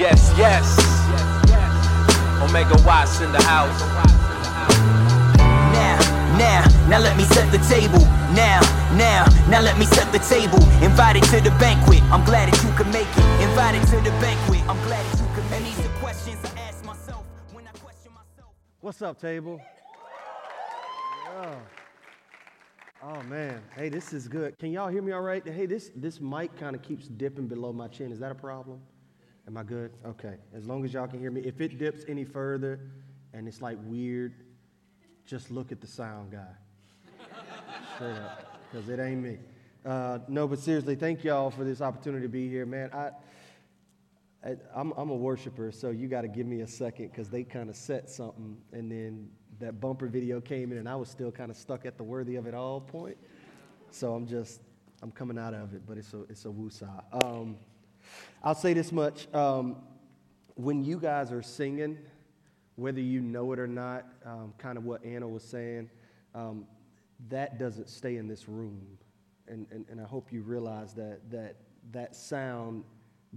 Yes, yes. Omega Watts in the house. Now, now, now let me set the table. Now, now, now let me set the table. Invited to the banquet, I'm glad that you could make it. Invited to the banquet, I'm glad that you could make it. These questions I ask myself when I question myself. What's up, table? Oh. oh man, hey, this is good. Can y'all hear me all right? Hey, this this mic kind of keeps dipping below my chin. Is that a problem? Am I good? Okay. As long as y'all can hear me. If it dips any further and it's like weird, just look at the sound guy. Straight up, because it ain't me. Uh, no, but seriously, thank y'all for this opportunity to be here, man. I, I I'm, I'm a worshiper, so you got to give me a second because they kind of set something, and then that bumper video came in, and I was still kind of stuck at the worthy of it all point. So I'm just I'm coming out of it, but it's a it's a woosah. Um, I'll say this much: um, when you guys are singing, whether you know it or not, um, kind of what Anna was saying, um, that doesn't stay in this room. And, and, and I hope you realize that, that that sound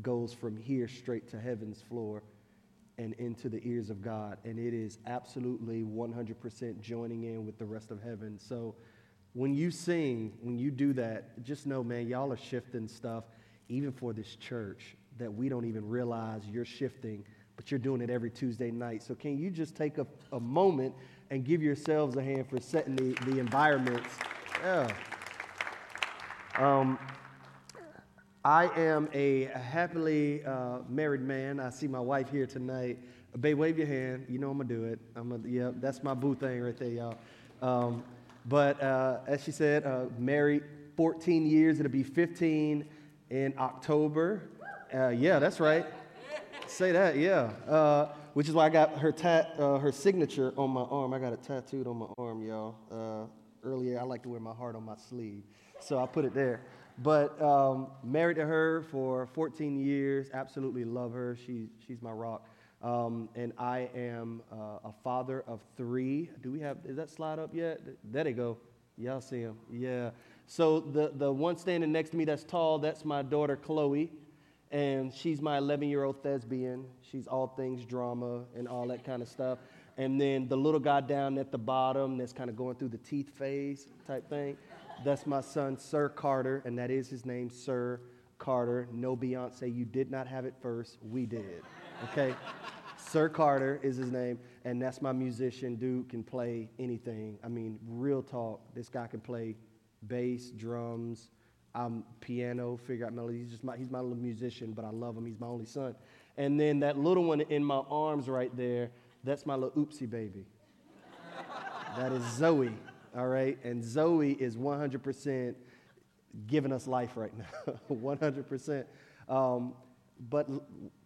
goes from here straight to heaven's floor and into the ears of God. And it is absolutely 100% joining in with the rest of heaven. So when you sing, when you do that, just know, man, y'all are shifting stuff, even for this church, that we don't even realize you're shifting but you're doing it every Tuesday night. So can you just take a, a moment and give yourselves a hand for setting the, the environments? Yeah. Um, I am a happily uh, married man. I see my wife here tonight. Babe, wave your hand. You know I'm gonna do it. I'm gonna, yeah, that's my boo thing right there, y'all. Um, but uh, as she said, uh, married 14 years. It'll be 15 in October. Uh, yeah, that's right. Say that, yeah. Uh, which is why I got her tat, uh, her signature on my arm. I got it tattooed on my arm, y'all. Uh, earlier, I like to wear my heart on my sleeve, so I put it there. But um, married to her for 14 years, absolutely love her. She, she's my rock. Um, and I am uh, a father of three. Do we have, is that slide up yet? There they go. Y'all see him. Yeah. So the, the one standing next to me that's tall, that's my daughter, Chloe and she's my 11 year old thespian. She's all things drama and all that kind of stuff. And then the little guy down at the bottom that's kind of going through the teeth phase type thing, that's my son, Sir Carter, and that is his name, Sir Carter. No Beyonce, you did not have it first, we did. Okay? Sir Carter is his name, and that's my musician. Dude can play anything. I mean, real talk, this guy can play bass, drums, I'm piano, figure out melodies. He's just my, he's my little musician, but I love him. He's my only son. And then that little one in my arms right there, that's my little oopsie baby. that is Zoe, all right? And Zoe is 100% giving us life right now, 100%. Um, but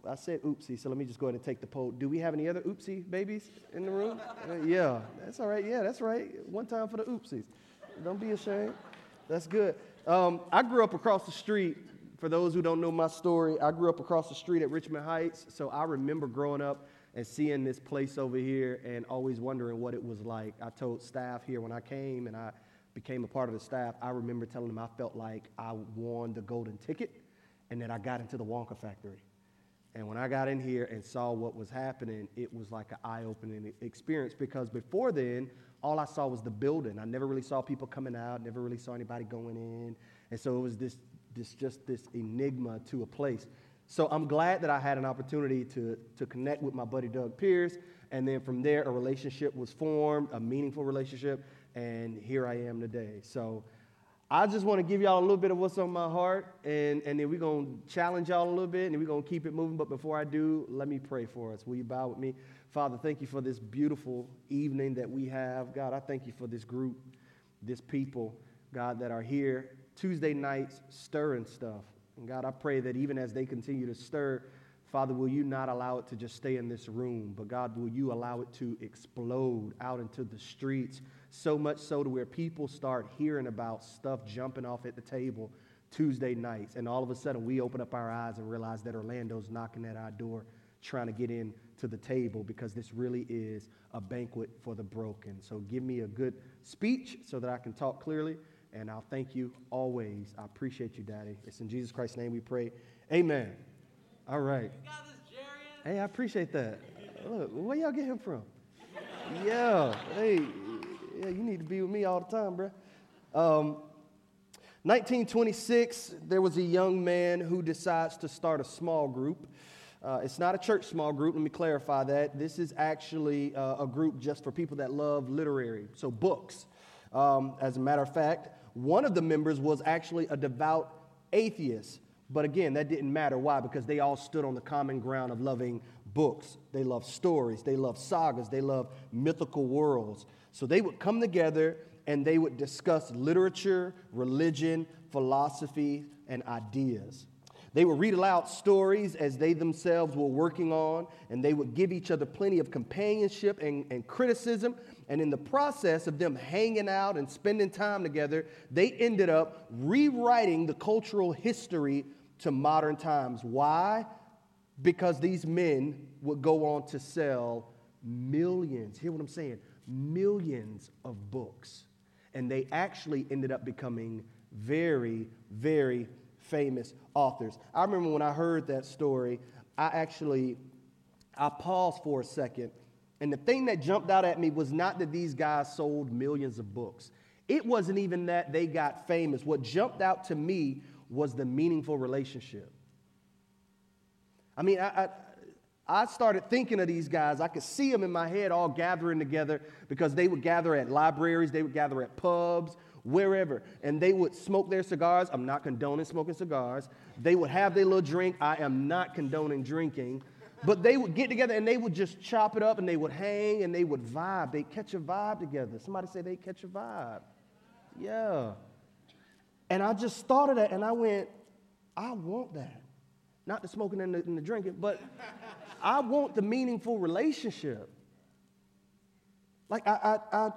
I said oopsie, so let me just go ahead and take the poll. Do we have any other oopsie babies in the room? Uh, yeah, that's all right. Yeah, that's right. One time for the oopsies. Don't be ashamed. That's good. Um, I grew up across the street. For those who don't know my story, I grew up across the street at Richmond Heights. So I remember growing up and seeing this place over here and always wondering what it was like. I told staff here when I came and I became a part of the staff, I remember telling them I felt like I won the golden ticket and that I got into the Wonka factory. And when I got in here and saw what was happening, it was like an eye opening experience because before then, all I saw was the building. I never really saw people coming out, never really saw anybody going in. And so it was this, this just this enigma to a place. So I'm glad that I had an opportunity to, to connect with my buddy Doug Pierce. And then from there, a relationship was formed, a meaningful relationship. And here I am today. So I just want to give y'all a little bit of what's on my heart. And, and then we're going to challenge y'all a little bit and we're going to keep it moving. But before I do, let me pray for us. Will you bow with me? Father, thank you for this beautiful evening that we have. God, I thank you for this group, this people, God, that are here Tuesday nights stirring stuff. And God, I pray that even as they continue to stir, Father, will you not allow it to just stay in this room, but God, will you allow it to explode out into the streets, so much so to where people start hearing about stuff jumping off at the table Tuesday nights, and all of a sudden we open up our eyes and realize that Orlando's knocking at our door trying to get in to the table because this really is a banquet for the broken. So give me a good speech so that I can talk clearly, and I'll thank you always. I appreciate you, Daddy. It's in Jesus Christ's name we pray. Amen. All right. Hey, I appreciate that. Look, where y'all get him from? Yeah, hey, yeah, you need to be with me all the time, bro. Um, 1926, there was a young man who decides to start a small group. Uh, it's not a church small group, let me clarify that. This is actually uh, a group just for people that love literary, so books. Um, as a matter of fact, one of the members was actually a devout atheist. But again, that didn't matter. Why? Because they all stood on the common ground of loving books. They love stories. They love sagas. They love mythical worlds. So they would come together and they would discuss literature, religion, philosophy, and ideas. They would read aloud stories as they themselves were working on, and they would give each other plenty of companionship and, and criticism. And in the process of them hanging out and spending time together, they ended up rewriting the cultural history to modern times. Why? Because these men would go on to sell millions, hear what I'm saying? Millions of books and they actually ended up becoming very, very famous authors. I remember when I heard that story, I actually I paused for a second, and the thing that jumped out at me was not that these guys sold millions of books. It wasn't even that they got famous. What jumped out to me was the meaningful relationship. I mean, I, I I started thinking of these guys. I could see them in my head all gathering together because they would gather at libraries, they would gather at pubs, wherever, and they would smoke their cigars. I'm not condoning smoking cigars. They would have their little drink. I am not condoning drinking. But they would get together and they would just chop it up and they would hang and they would vibe. They catch a vibe together. Somebody say they catch a vibe. Yeah. And I just thought of that and I went, I want that. Not the smoking and the, and the drinking, but I want the meaningful relationship. Like I, I, I,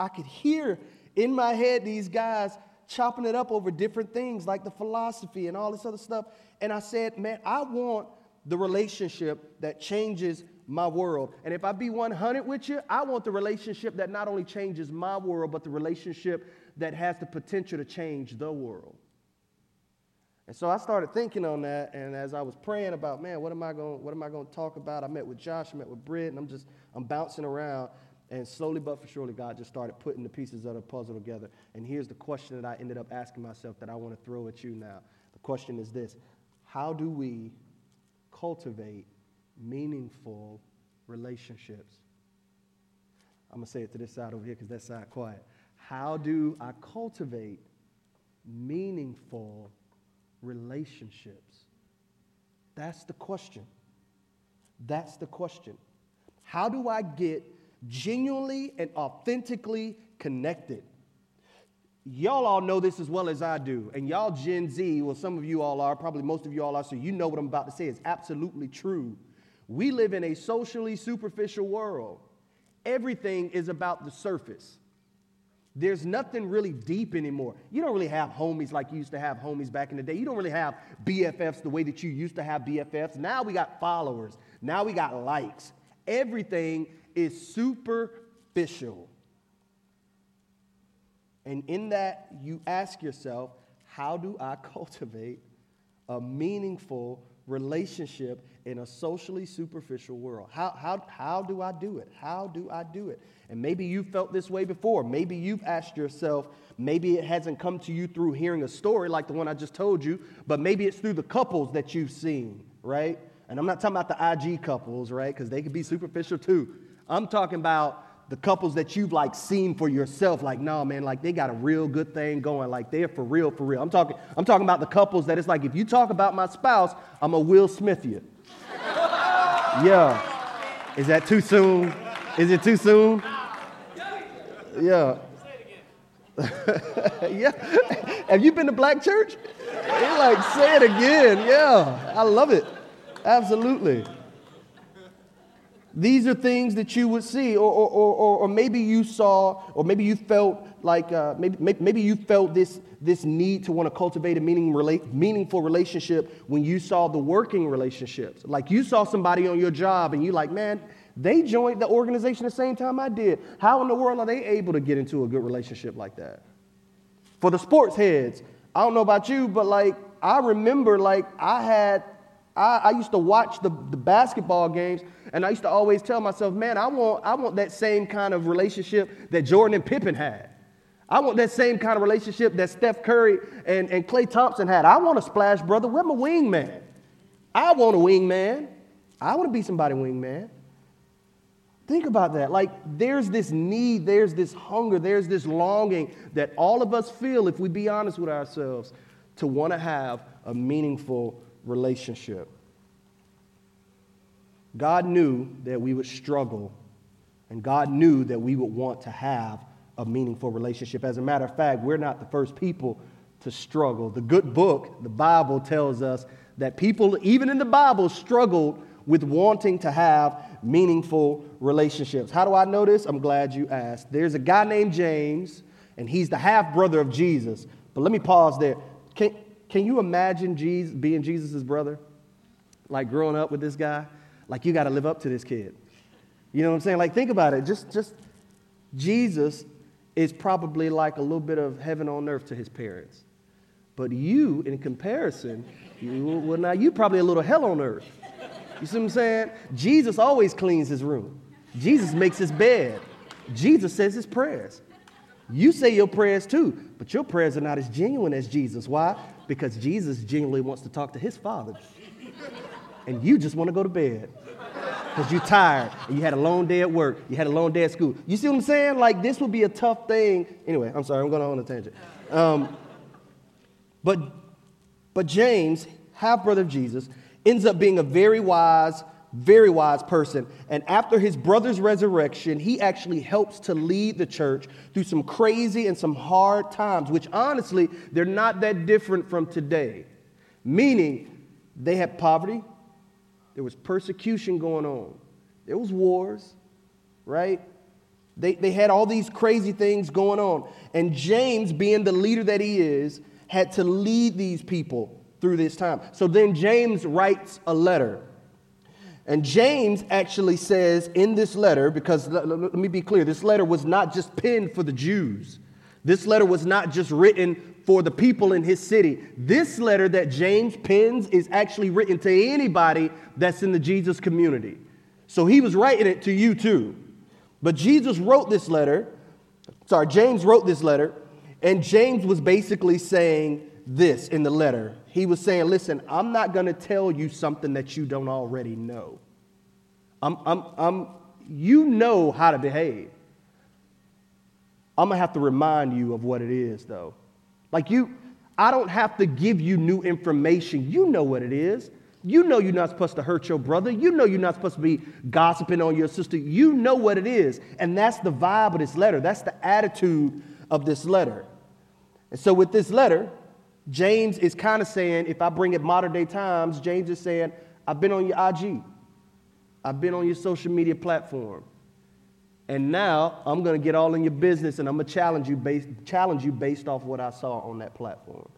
I could hear in my head these guys chopping it up over different things like the philosophy and all this other stuff. And I said, man, I want the relationship that changes my world. And if I be 100 with you, I want the relationship that not only changes my world, but the relationship that has the potential to change the world. And so I started thinking on that, and as I was praying about, man, what am I going, what am I going to talk about? I met with Josh, I met with Britt, and I'm just, I'm bouncing around, and slowly but for surely, God just started putting the pieces of the puzzle together. And here's the question that I ended up asking myself that I want to throw at you now. The question is this: How do we cultivate meaningful relationships? I'm gonna say it to this side over here because that side quiet. How do I cultivate meaningful relationships? That's the question. That's the question. How do I get genuinely and authentically connected? Y'all all know this as well as I do. And y'all Gen Z, well, some of you all are, probably most of you all are, so you know what I'm about to say is absolutely true. We live in a socially superficial world. Everything is about the surface. There's nothing really deep anymore. You don't really have homies like you used to have homies back in the day. You don't really have BFFs the way that you used to have BFFs. Now we got followers. Now we got likes. Everything is superficial. And in that, you ask yourself, how do I cultivate a meaningful relationship in a socially superficial world? How, how, how do I do it? How do I do it? And maybe you felt this way before. Maybe you've asked yourself, maybe it hasn't come to you through hearing a story like the one I just told you, but maybe it's through the couples that you've seen, right? And I'm not talking about the IG couples, right? Because they can be superficial too. I'm talking about the couples that you've like seen for yourself, like, no, man, like they got a real good thing going, like they're for real, for real. I'm talking, I'm talking about the couples that it's like, if you talk about my spouse, I'm a Will Smith you. Yeah. Is that too soon? Is it too soon? Yeah. yeah. Have you been to black church? You're like, say it again. Yeah. I love it. Absolutely. These are things that you would see, or, or, or, or maybe you saw, or maybe you felt like, uh, maybe, maybe you felt this, this need to want to cultivate a meaning, relate, meaningful relationship when you saw the working relationships. Like you saw somebody on your job and you like, man, they joined the organization the same time I did. How in the world are they able to get into a good relationship like that? For the sports heads, I don't know about you, but like I remember like I had I, I used to watch the, the basketball games, and I used to always tell myself, man, I want, I want that same kind of relationship that Jordan and Pippen had. I want that same kind of relationship that Steph Curry and, and Klay Thompson had. I want a splash brother. Where my wingman? I want a wingman. I want to be somebody wingman. Think about that. Like, there's this need, there's this hunger, there's this longing that all of us feel, if we be honest with ourselves, to want to have a meaningful relationship. God knew that we would struggle, and God knew that we would want to have a meaningful relationship. As a matter of fact, we're not the first people to struggle. The good book, the Bible, tells us that people, even in the Bible, struggled with wanting to have meaningful relationships. How do I know this? I'm glad you asked. There's a guy named James, and he's the half brother of Jesus. But let me pause there. Can, can you imagine Jesus, being Jesus' brother? Like growing up with this guy? Like you got to live up to this kid. You know what I'm saying? Like think about it. Just, just Jesus is probably like a little bit of heaven on earth to his parents. But you, in comparison, you, well, now you probably a little hell on earth. You see what I'm saying? Jesus always cleans his room. Jesus makes his bed. Jesus says his prayers. You say your prayers too, but your prayers are not as genuine as Jesus. Why? Because Jesus genuinely wants to talk to his Father. And you just want to go to bed because you're tired and you had a long day at work, you had a long day at school. You see what I'm saying? Like, this would be a tough thing. Anyway, I'm sorry, I'm going on a tangent. Um, but, but James, half brother of Jesus, ends up being a very wise, very wise person. And after his brother's resurrection, he actually helps to lead the church through some crazy and some hard times, which honestly, they're not that different from today. Meaning, they had poverty, there was persecution going on. There was wars, right? They, they had all these crazy things going on. And James, being the leader that he is, had to lead these people through this time. So then James writes a letter. And James actually says in this letter, because let, let me be clear, this letter was not just penned for the Jews. This letter was not just written for the people in his city. This letter that James pens is actually written to anybody that's in the Jesus community. So he was writing it to you too. But Jesus wrote this letter, sorry, James wrote this letter, and James was basically saying this in the letter. He was saying, Listen, I'm not going to tell you something that you don't already know. I'm, I'm, I'm, you know how to behave. I'm going to have to remind you of what it is, though. Like you, I don't have to give you new information. You know what it is. You know you're not supposed to hurt your brother. You know you're not supposed to be gossiping on your sister. You know what it is. And that's the vibe of this letter. That's the attitude of this letter. And so with this letter, James is kind of saying, if I bring it modern day times, James is saying, I've been on your IG. I've been on your social media platform. And now I'm going to get all in your business and I'm going to challenge you based, challenge you based off what I saw on that platform.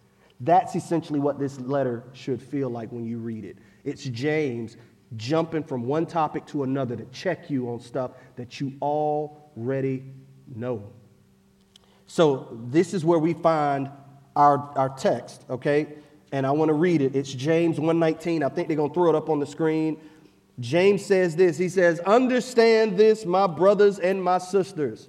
That's essentially what this letter should feel like when you read it. It's James jumping from one topic to another to check you on stuff that you already know. So this is where we find our, our text, okay? And I want to read it. It's James 119. I think they're going to throw it up on the screen. James says this He says, Understand this, my brothers and my sisters.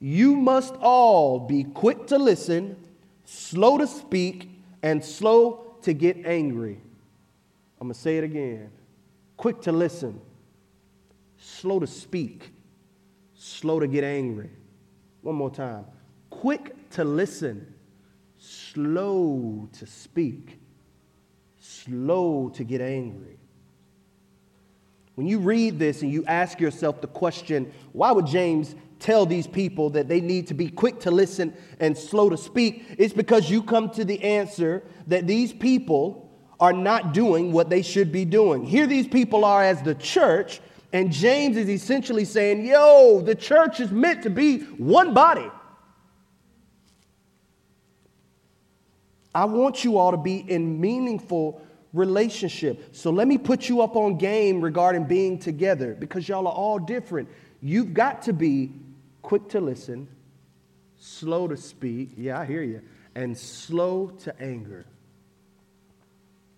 You must all be quick to listen, slow to speak, and slow to get angry. I'm going to say it again quick to listen, slow to speak, slow to get angry. One more time. Quick to listen, slow to speak, slow to get angry. When you read this and you ask yourself the question, why would James tell these people that they need to be quick to listen and slow to speak? It's because you come to the answer that these people are not doing what they should be doing. Here, these people are as the church, and James is essentially saying, Yo, the church is meant to be one body. I want you all to be in meaningful relationship. So let me put you up on game regarding being together because y'all are all different. You've got to be quick to listen, slow to speak. Yeah, I hear you. And slow to anger.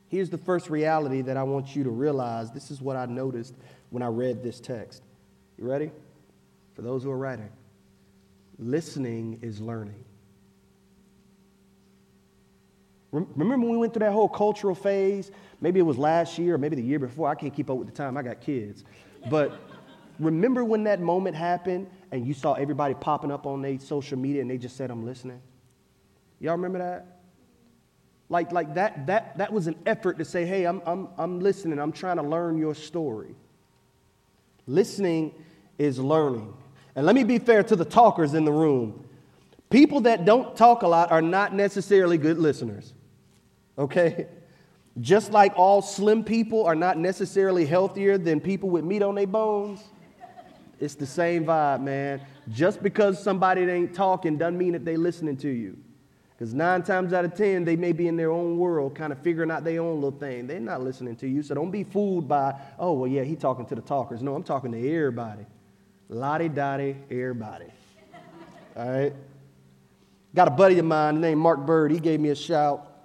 Here's the first reality that I want you to realize. This is what I noticed when I read this text. You ready? For those who are writing, listening is learning. Remember when we went through that whole cultural phase? Maybe it was last year or maybe the year before. I can't keep up with the time. I got kids. But remember when that moment happened and you saw everybody popping up on their social media and they just said, I'm listening? Y'all remember that? Like, like that, that, that was an effort to say, hey, I'm, I'm, I'm listening. I'm trying to learn your story. Listening is learning. And let me be fair to the talkers in the room. People that don't talk a lot are not necessarily good listeners. Okay? Just like all slim people are not necessarily healthier than people with meat on their bones, it's the same vibe, man. Just because somebody ain't talking doesn't mean that they listening to you. Because nine times out of ten, they may be in their own world, kind of figuring out their own little thing. They're not listening to you. So don't be fooled by, oh, well, yeah, he talking to the talkers. No, I'm talking to everybody. Lottie dottie, everybody. All right? Got a buddy of mine named Mark Bird. He gave me a shout,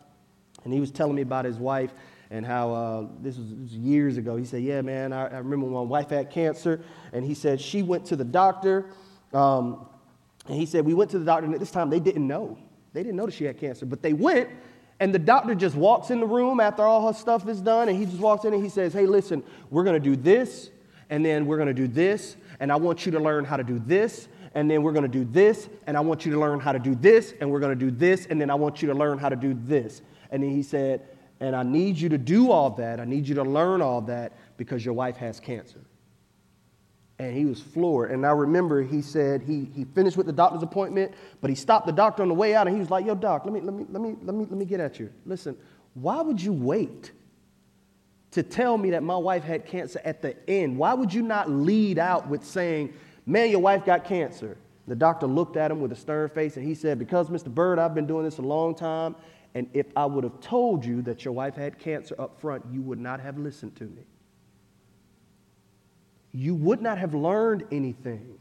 and he was telling me about his wife and how uh, this, was, years ago. He said, Yeah, man, I, I, remember when my wife had cancer, and he said she went to the doctor. Um, and he said, We went to the doctor, and at this time they didn't know. They didn't know that she had cancer, but they went, and the doctor just walks in the room after all her stuff is done, and he just walks in and he says, Hey, listen, we're gonna do this, and then we're gonna do this, and I want you to learn how to do this, and then we're gonna do this, and I want you to learn how to do this, and we're gonna do this, and then I want you to learn how to do this. And then he said, And I need you to do all that, I need you to learn all that because your wife has cancer and he was floored. And I remember he said he, he finished with the doctor's appointment, but he stopped the doctor on the way out and he was like, Yo, doc, let me, let me, let me, let me, let me get at you. Listen, why would you wait to tell me that my wife had cancer at the end? Why would you not lead out with saying, Man, your wife got cancer? The doctor looked at him with a stern face and he said, Because, Mr. Bird, I've been doing this a long time, and if I would have told you that your wife had cancer up front, you would not have listened to me you would not have learned anything.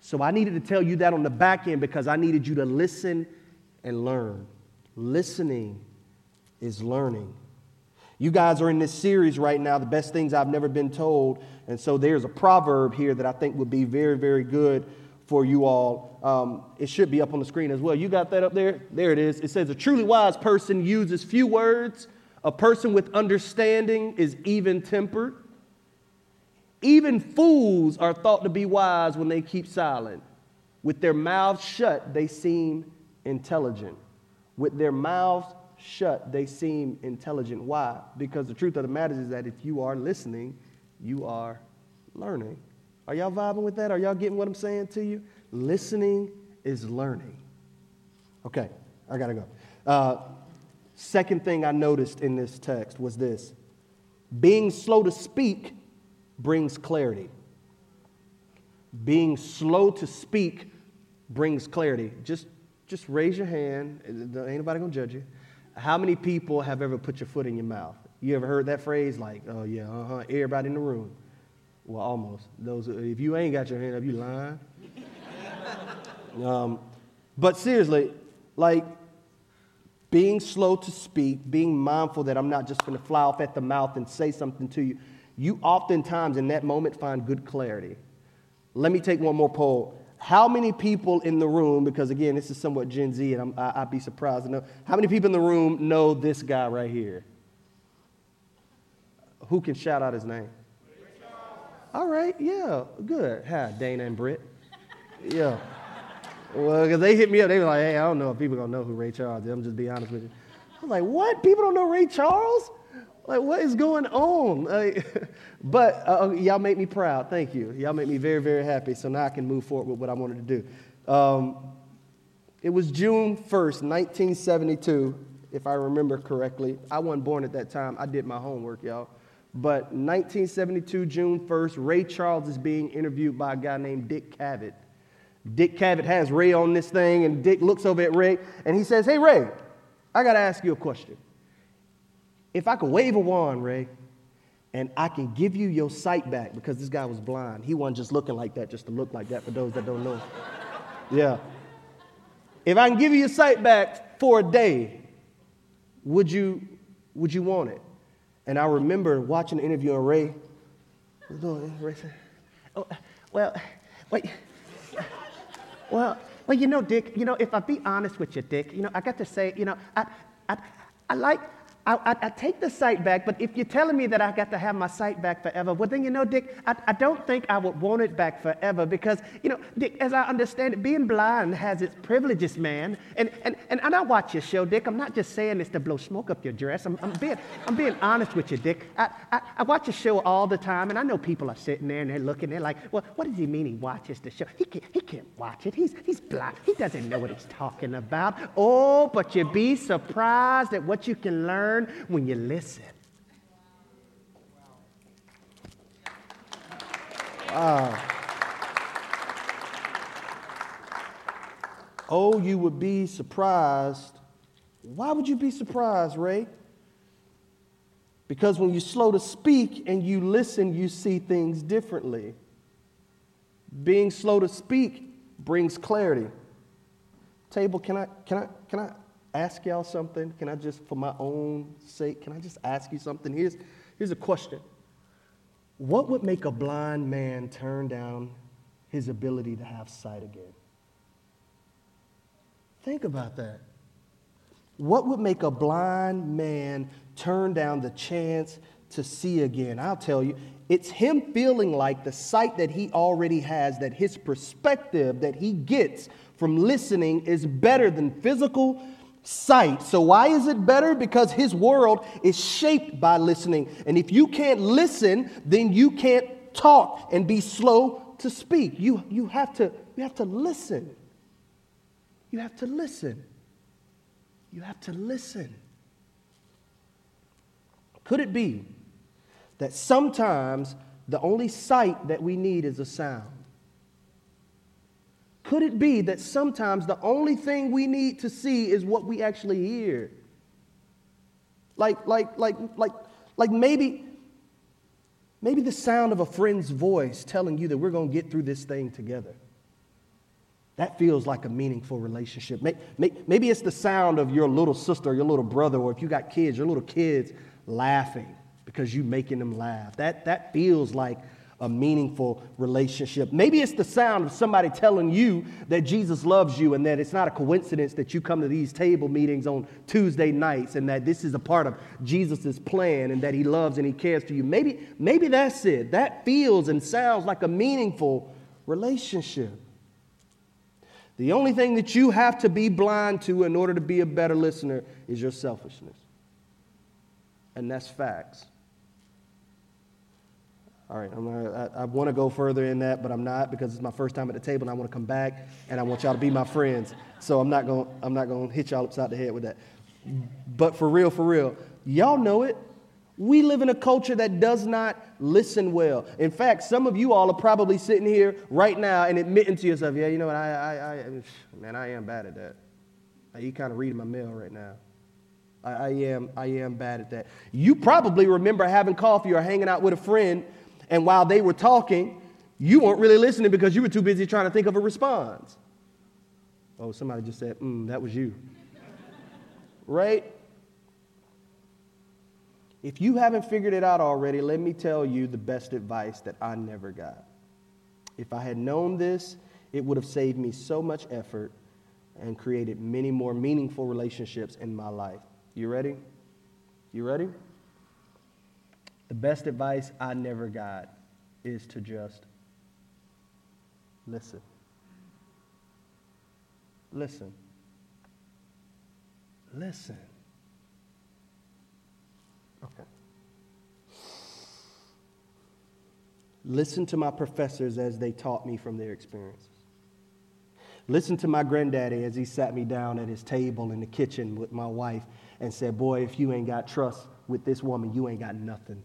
So I needed to tell you that on the back end because I needed you to listen and learn. Listening is learning. You guys are in this series right now, the best things I've never been told. And so there's a proverb here that I think would be very, very good for you all. Um, it should be up on the screen as well. You got that up there? There it is. It says, A truly wise person uses few words, a person with understanding is even tempered. Even fools are thought to be wise when they keep silent. With their mouths shut, they seem intelligent. With their mouths shut, they seem intelligent. Why? Because the truth of the matter is that if you are listening, you are learning. Are y'all vibing with that? Are y'all getting what I'm saying to you? Listening is learning. Okay, I gotta go. Uh, second thing I noticed in this text was this being slow to speak brings clarity. Being slow to speak brings clarity. Just, just raise your hand. Ain't nobody gonna judge you. How many people have ever put your foot in your mouth? You ever heard that phrase like, oh yeah, uh-huh, everybody in the room? Well, almost. Those, if you ain't got your hand up, you lying. um, but seriously, like being slow to speak, being mindful that I'm not just going to fly off at the mouth and say something to you you oftentimes in that moment find good clarity. Let me take one more poll. How many people in the room, because again, this is somewhat Gen Z, and i would be surprised to know, how many people in the room know this guy right here? Who can shout out his name? All right, yeah, good. Hi, Dana and Britt. Yeah. Well, because they hit me up, they were like, hey, I don't know if people gonna know who Ray Charles is. I'm just be honest with you. I was like, what? People don't know Ray Charles? Like, what is going on? Like, but uh, uh, y'all make me proud. Thank you. Y'all make me very, very happy. So now I can move forward with what I wanted to do. Um, it was June 1st, 1972, if I remember correctly. I wasn't born at that time. I did my homework, y'all. But 1972, June 1st, Ray Charles is being interviewed by a guy named Dick Cavett. Dick Cavett has Ray on this thing, and Dick looks over at Ray and he says, Hey, Ray, I got to ask you a question. If I could wave a wand, Ray, and I can give you your sight back because this guy was blind. He wasn't just looking like that just to look like that for those that don't know. Yeah. If I can give you your sight back for a day, would you Would you want it? And I remember watching the interview on Ray. Ray said, oh, well, wait. Well, well, you know, Dick, you know, if I be honest with you, Dick, you know, I got to say, you know, I, I, I like, I, I, I, take the sight back, but if you're telling me that I got to have my sight back forever, well, then, you know, Dick, I, I don't think I would want it back forever because, you know, Dick, as I understand it, being blind has its privileges, man. And, and, and, and I watch your show, Dick. I'm not just saying this to blow smoke up your dress. I'm, I'm, being, I'm being honest with you, Dick. I, I, I watch your show all the time, and I know people are sitting there and they're looking, they're like, well, what does he mean he watches the show? He can't, he can't watch it. He's, he's blind. He doesn't know what he's talking about. Oh, but you'd be surprised at what you can learn learn when you listen. Wow. Oh, you would be surprised. Why would you be surprised, Ray? Because when you're slow to speak and you listen, you see things differently. Being slow to speak brings clarity. Table, can I, can I, can I ask y'all something? Can I just, for my own sake, can I just ask you something? Here's, here's a question What would make a blind man turn down his ability to have sight again? Think about that. What would make a blind man turn down the chance to see again? I'll tell you, it's him feeling like the sight that he already has, that his perspective that he gets from listening is better than physical sight. So, why is it better? Because his world is shaped by listening. And if you can't listen, then you can't talk and be slow to speak. You, you, have, to, you have to listen. You have to listen. You have to listen. Could it be that sometimes the only sight that we need is a sound? Could it be that sometimes the only thing we need to see is what we actually hear? Like, like, like, like, like maybe, maybe the sound of a friend's voice telling you that we're going to get through this thing together. That feels like a meaningful relationship. Maybe it's the sound of your little sister or your little brother, or if you got kids, your little kids laughing because you're making them laugh. That, that feels like a meaningful relationship. Maybe it's the sound of somebody telling you that Jesus loves you and that it's not a coincidence that you come to these table meetings on Tuesday nights and that this is a part of Jesus' plan and that he loves and he cares for you. Maybe, maybe that's it. That feels and sounds like a meaningful relationship. The only thing that you have to be blind to in order to be a better listener is your selfishness. And that's facts. All right, gonna, I, I want to go further in that, but I'm not because it's my first time at the table and I want to come back and I want y'all to be my friends. So I'm not going I'm not going to hit y'all upside the head with that. But for real, for real, y'all know it. We live in a culture that does not listen well. In fact, some of you all are probably sitting here right now and admitting to yourself, yeah, you know what, I, I, I man, I am bad at that. You kind of reading my mail right now. I, I, am, I am bad at that. You probably remember having coffee or hanging out with a friend and while they were talking, you weren't really listening because you were too busy trying to think of a response. Oh, somebody just said, mm, that was you. right? If you haven't figured it out already, let me tell you the best advice that I never got. If I had known this, it would have saved me so much effort and created many more meaningful relationships in my life. You ready? You ready? The best advice I never got is to just listen. Listen. Listen. Okay. Listen to my professors as they taught me from their experiences. Listen to my granddaddy as he sat me down at his table in the kitchen with my wife and said, Boy, if you ain't got trust with this woman, you ain't got nothing.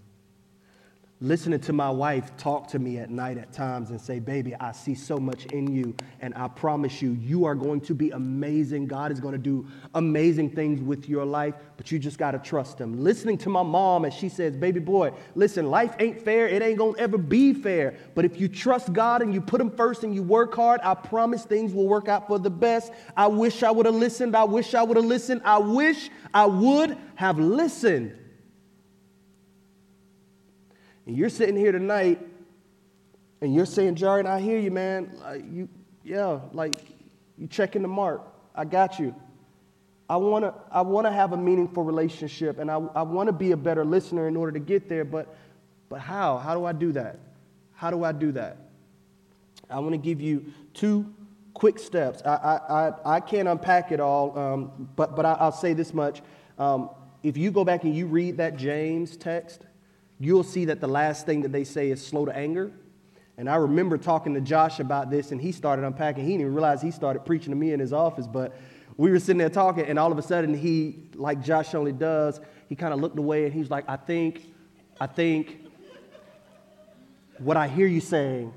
Listening to my wife talk to me at night at times and say, Baby, I see so much in you, and I promise you, you are going to be amazing. God is going to do amazing things with your life, but you just got to trust Him. Listening to my mom as she says, Baby boy, listen, life ain't fair. It ain't going to ever be fair. But if you trust God and you put Him first and you work hard, I promise things will work out for the best. I wish I would have listened. I wish I would have listened. I wish I would have listened. And you're sitting here tonight and you're saying, Jared, I hear you, man. Like, you, yeah, like you checking the mark. I got you. I want to I wanna have a meaningful relationship and I, I want to be a better listener in order to get there, but, but how? How do I do that? How do I do that? I want to give you two quick steps. I, I, I, I can't unpack it all, um, but, but I, will say this much. Um, if you go back and you read that James text, you'll see that the last thing that they say is slow to anger. And I remember talking to Josh about this, and he started unpacking. He didn't even realize he started preaching to me in his office, but we were sitting there talking, and all of a sudden, he, like Josh only does, he kind of looked away and he's like, I think, I think, what I hear you saying.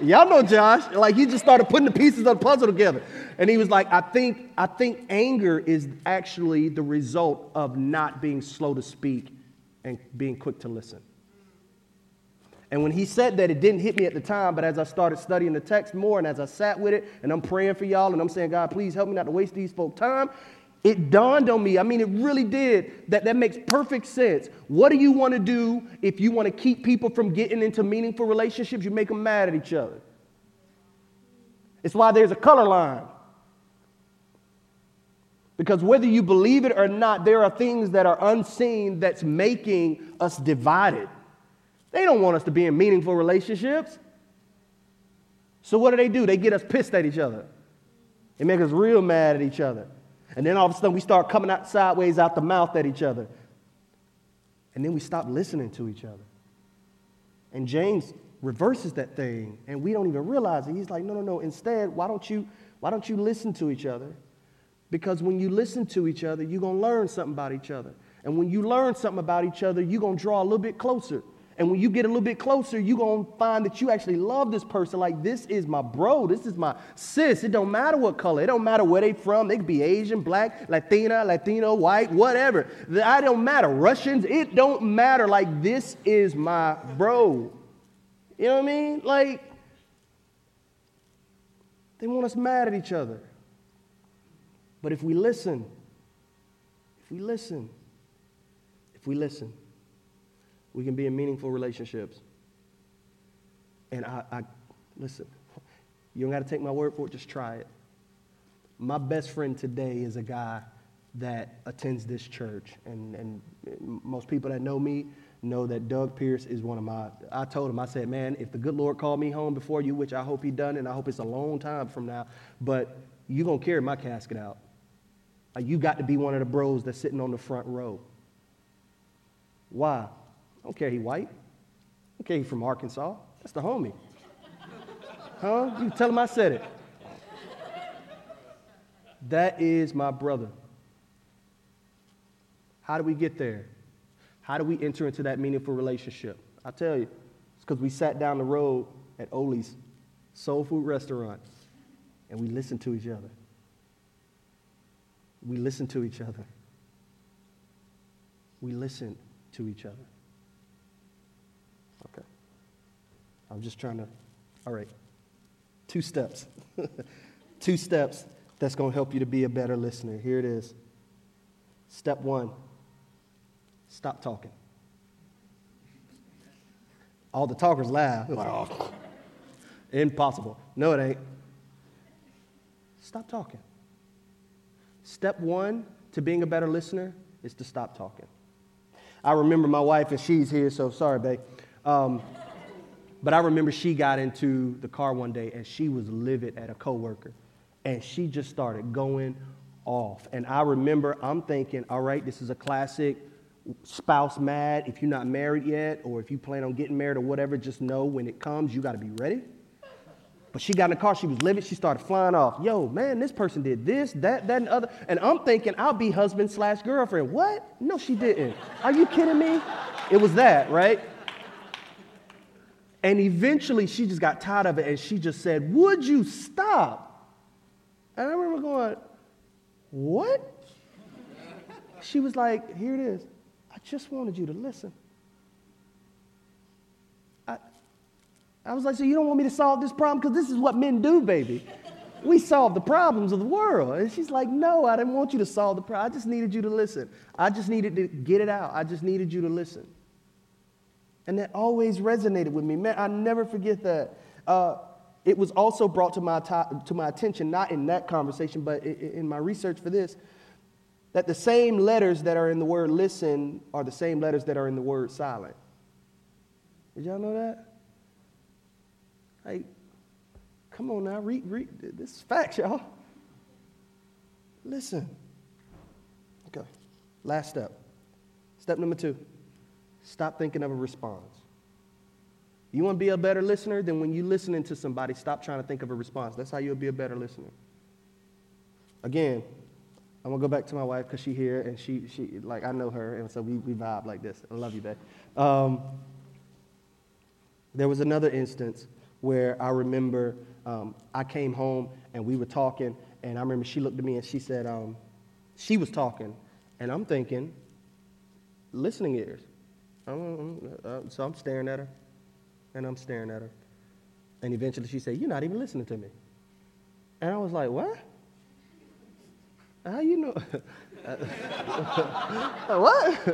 Y'all know Josh, like he just started putting the pieces of the puzzle together. And he was like, I think, I think anger is actually the result of not being slow to speak and being quick to listen. And when he said that, it didn't hit me at the time, but as I started studying the text more and as I sat with it and I'm praying for y'all and I'm saying, God, please help me not to waste these folk time, it dawned on me. I mean, it really did. That, that makes perfect sense. What do you want to do if you want to keep people from getting into meaningful relationships? You make them mad at each other. It's why there's a color line. Because whether you believe it or not, there are things that are unseen that's making us divided. They don't want us to be in meaningful relationships. So what do they do? They get us pissed at each other. They make us real mad at each other. And then all of a sudden we start coming out sideways out the mouth at each other. And then we stop listening to each other. And James reverses that thing, and we don't even realize it. He's like, no, no, no. Instead, why don't you, why don't you listen to each other? Because when you listen to each other, you're going to learn something about each other. And when you learn something about each other, you're going to draw a little bit closer. And when you get a little bit closer, you're going to find that you actually love this person. Like, this is my bro. This is my sis. It don't matter what color. It don't matter where they from. They could be Asian, black, Latina, Latino, white, whatever. I don't matter. Russians, it don't matter. Like, this is my bro. You know what I mean? Like, they want us mad at each other. But if we listen, if we listen, if we listen, we can be in meaningful relationships. And I, I listen, you don't got to take my word for it, just try it. My best friend today is a guy that attends this church. And, and most people that know me know that Doug Pierce is one of my. I told him, I said, man, if the good Lord called me home before you, which I hope he done, and I hope it's a long time from now, but you're going to carry my casket out. You got to be one of the bros that's sitting on the front row. Why? I don't care he white. I don't care he from Arkansas. That's the homie. Huh? You tell him I said it. That is my brother. How do we get there? How do we enter into that meaningful relationship? I tell you, it's because we sat down the road at Oli's soul food restaurant and we listened to each other we listen to each other. We listen to each other. Okay. I'm just trying to, all right. Two steps. Two steps that's going to help you to be a better listener. Here it is. Step one stop talking. All the talkers laugh. Like, oh, impossible. No, it ain't. Stop talking. Step one to being a better listener is to stop talking. I remember my wife, and she's here, so sorry, babe. Um, but I remember she got into the car one day and she was livid at a coworker, and she just started going off. And I remember I'm thinking, all right, this is a classic spouse mad. If you're not married yet, or if you plan on getting married or whatever, just know when it comes, you got to be ready. But she got in the car, she was livid, she started flying off. Yo, man, this person did this, that, that, and other. And I'm thinking, I'll be husband slash girlfriend. What? No, she didn't. Are you kidding me? It was that, right? And eventually she just got tired of it and she just said, Would you stop? And I remember going, What? She was like, Here it is. I just wanted you to listen. I was like, So you don't want me to solve this problem? Because this is what men do, baby. We solve the problems of the world. And she's like, No, I didn't want you to solve the problem. I just needed you to listen. I just needed to get it out. I just needed you to listen. And that always resonated with me. Man, I never forget that. Uh, it was also brought to my, to my attention, not in that conversation, but in my research for this, that the same letters that are in the word listen are the same letters that are in the word silent. Did y'all know that? Like, come on now, read, read. This is facts, y'all. Listen. Okay, last step. Step number two. Stop thinking of a response. You want to be a better listener? Then when you're listening to somebody, stop trying to think of a response. That's how you'll be a better listener. Again, I'm gonna go back to my wife because she here and she, she like I know her and so we, we vibe like this. I love you, babe. Um, there was another instance where I remember um, I came home and we were talking and I remember she looked at me and she said um, she was talking and I'm thinking listening ears. I'm, uh, so I'm staring at her, and I'm staring at her. And eventually she said, You're not even listening to me. And I was like, What? How you know? what?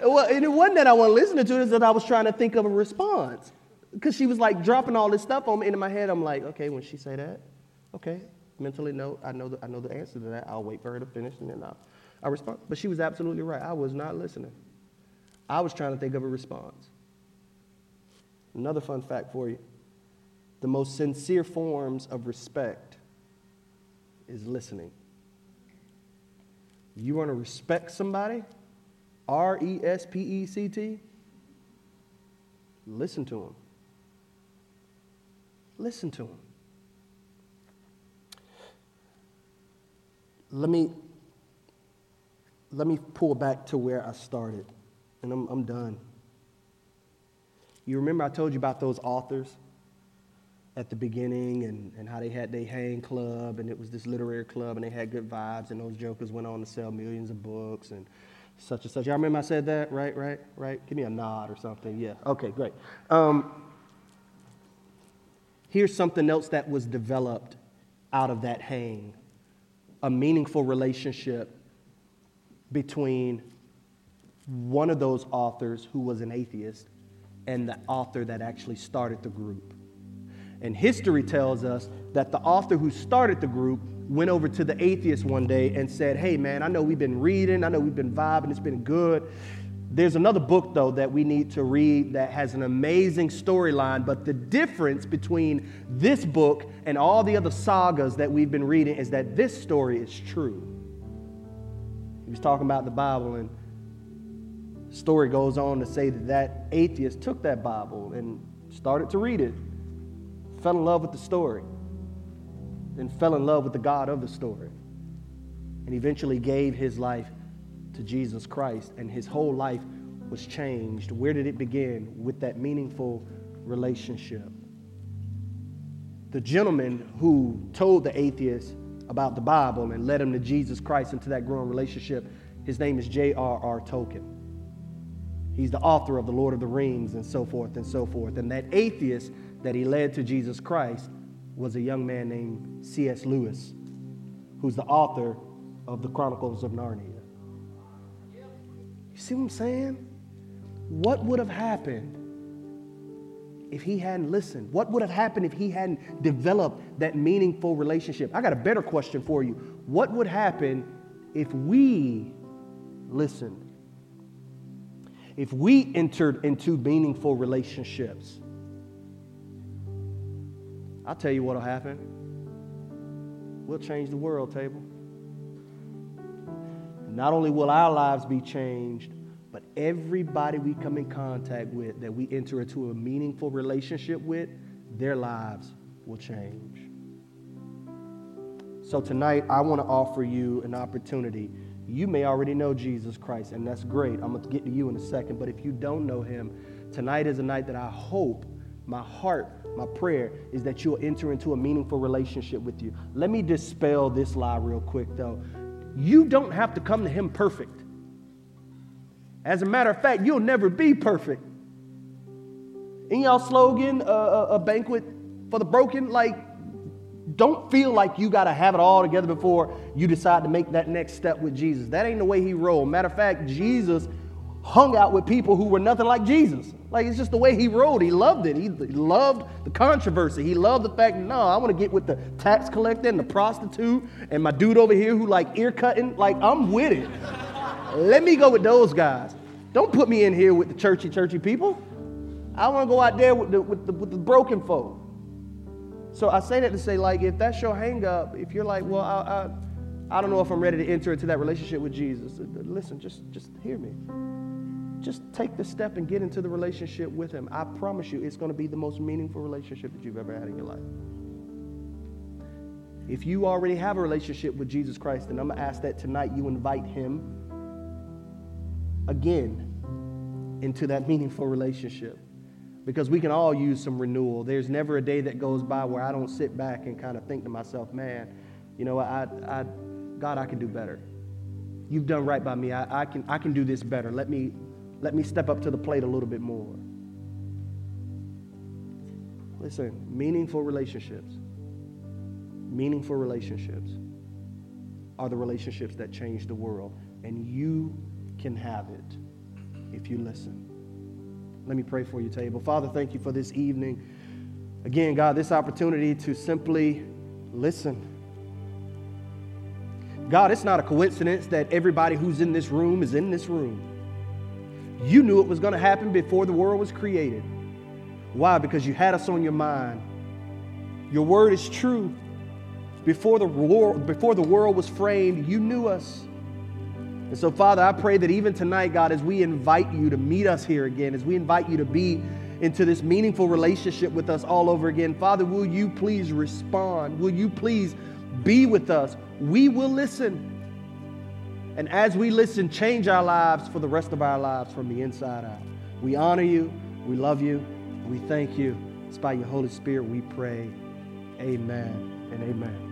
well, and it wasn't that I wasn't listening to it, it's that I was trying to think of a response. Because she was like dropping all this stuff on me, and in my head, I'm like, okay, when she say that, okay, mentally, no, I know the, I know the answer to that. I'll wait for her to finish, and then I'll, I'll respond. But she was absolutely right. I was not listening. I was trying to think of a response. Another fun fact for you the most sincere forms of respect is listening. You want to respect somebody? R E S P E C T? Listen to them. Listen to him. Let me let me pull back to where I started and I'm, I'm done. You remember I told you about those authors at the beginning and, and how they had their hang club and it was this literary club and they had good vibes and those jokers went on to sell millions of books and such and such. Y'all remember I said that? Right, right, right? Give me a nod or something. Yeah. Okay, great. Um, here's something else that was developed out of that hang a meaningful relationship between one of those authors who was an atheist and the author that actually started the group. And history tells us that the author who started the group went over to the atheist one day and said, Hey, man, I know we've been reading, I know we've been vibing, it's been good. There's another book, though, that we need to read that has an amazing storyline, but the difference between this book and all the other sagas that we've been reading is that this story is true. He was talking about the Bible, and the story goes on to say that that atheist took that Bible and started to read it, fell in love with the story, then fell in love with the God of the story, and eventually gave his life to Jesus Christ, and his whole life was changed. Where did it begin? With that meaningful relationship. The gentleman who told the atheist about the Bible and led him to Jesus Christ into that growing relationship, his name is J.R.R. Tolkien. He's the author of The Lord of the Rings and so forth and so forth. And that atheist that he led to Jesus Christ was a young man named C.S. Lewis, who's the author of the Chronicles of Narnia. You see what I'm saying? What would have happened if he hadn't listened? What would have happened if he hadn't developed that meaningful relationship? I got a better question for you. What would happen if we listened? if we entered into meaningful relationships, I'll tell you what'll happen. We'll change the world, table. Not only will our lives be changed, but everybody we come in contact with that we enter into a meaningful relationship with, their lives will change. So tonight, I want to offer you an opportunity. You may already know Jesus Christ, and that's great. I'm going to get to you in a second. But if you don't know him, tonight is a night that I hope, my heart, my prayer is that you'll enter into a meaningful relationship with you. Let me dispel this lie real quick, though. You don't have to come to him perfect. As a matter of fact, you'll never be perfect. In y'all slogan, uh, a, a banquet for the broken, like, don't feel like you got to have it all together before you decide to make that next step with Jesus. That ain't the way he rolled. Matter of fact, Jesus hung out with people who were nothing like Jesus. Like it's just the way he rolled. He loved it. He, loved the controversy. He loved the fact, no, I want to get with the tax collector and the prostitute and my dude over here who like ear cutting. Like I'm with it. Let me go with those guys. Don't put me in here with the churchy, churchy people. I want to go out there with the, with the, with the broken folk. So I say that to say, like, if that's your hang up, if you're like, well, I, I, I don't know if I'm ready to enter into that relationship with Jesus, listen, just, just hear me. Just take the step and get into the relationship with Him. I promise you, it's going to be the most meaningful relationship that you've ever had in your life. If you already have a relationship with Jesus Christ, then I'm going to ask that tonight you invite Him again into that meaningful relationship because we can all use some renewal. There's never a day that goes by where I don't sit back and kind of think to myself, man, you know, I, I, God, I can do better. You've done right by me. I, I, can, I can do this better. Let me, let me step up to the plate a little bit more. Listen, meaningful relationships, meaningful relationships are the relationships that change the world. And you can have it if you listen. Let me pray for you, table. Father, thank you for this evening. Again, God, this opportunity to simply listen. God, it's not a coincidence that everybody who's in this room is in this room. You knew it was going to happen before the world was created. Why? Because you had us on your mind. Your word is true. Before the, war, before the world was framed, you knew us. And so, Father, I pray that even tonight, God, as we invite you to meet us here again, as we invite you to be into this meaningful relationship with us all over again, Father, will you please respond? Will you please be with us? We will listen. And as we listen, change our lives for the rest of our lives from the inside out. We honor you, we love you, we thank you. It's by your Holy Spirit we pray. Amen and amen.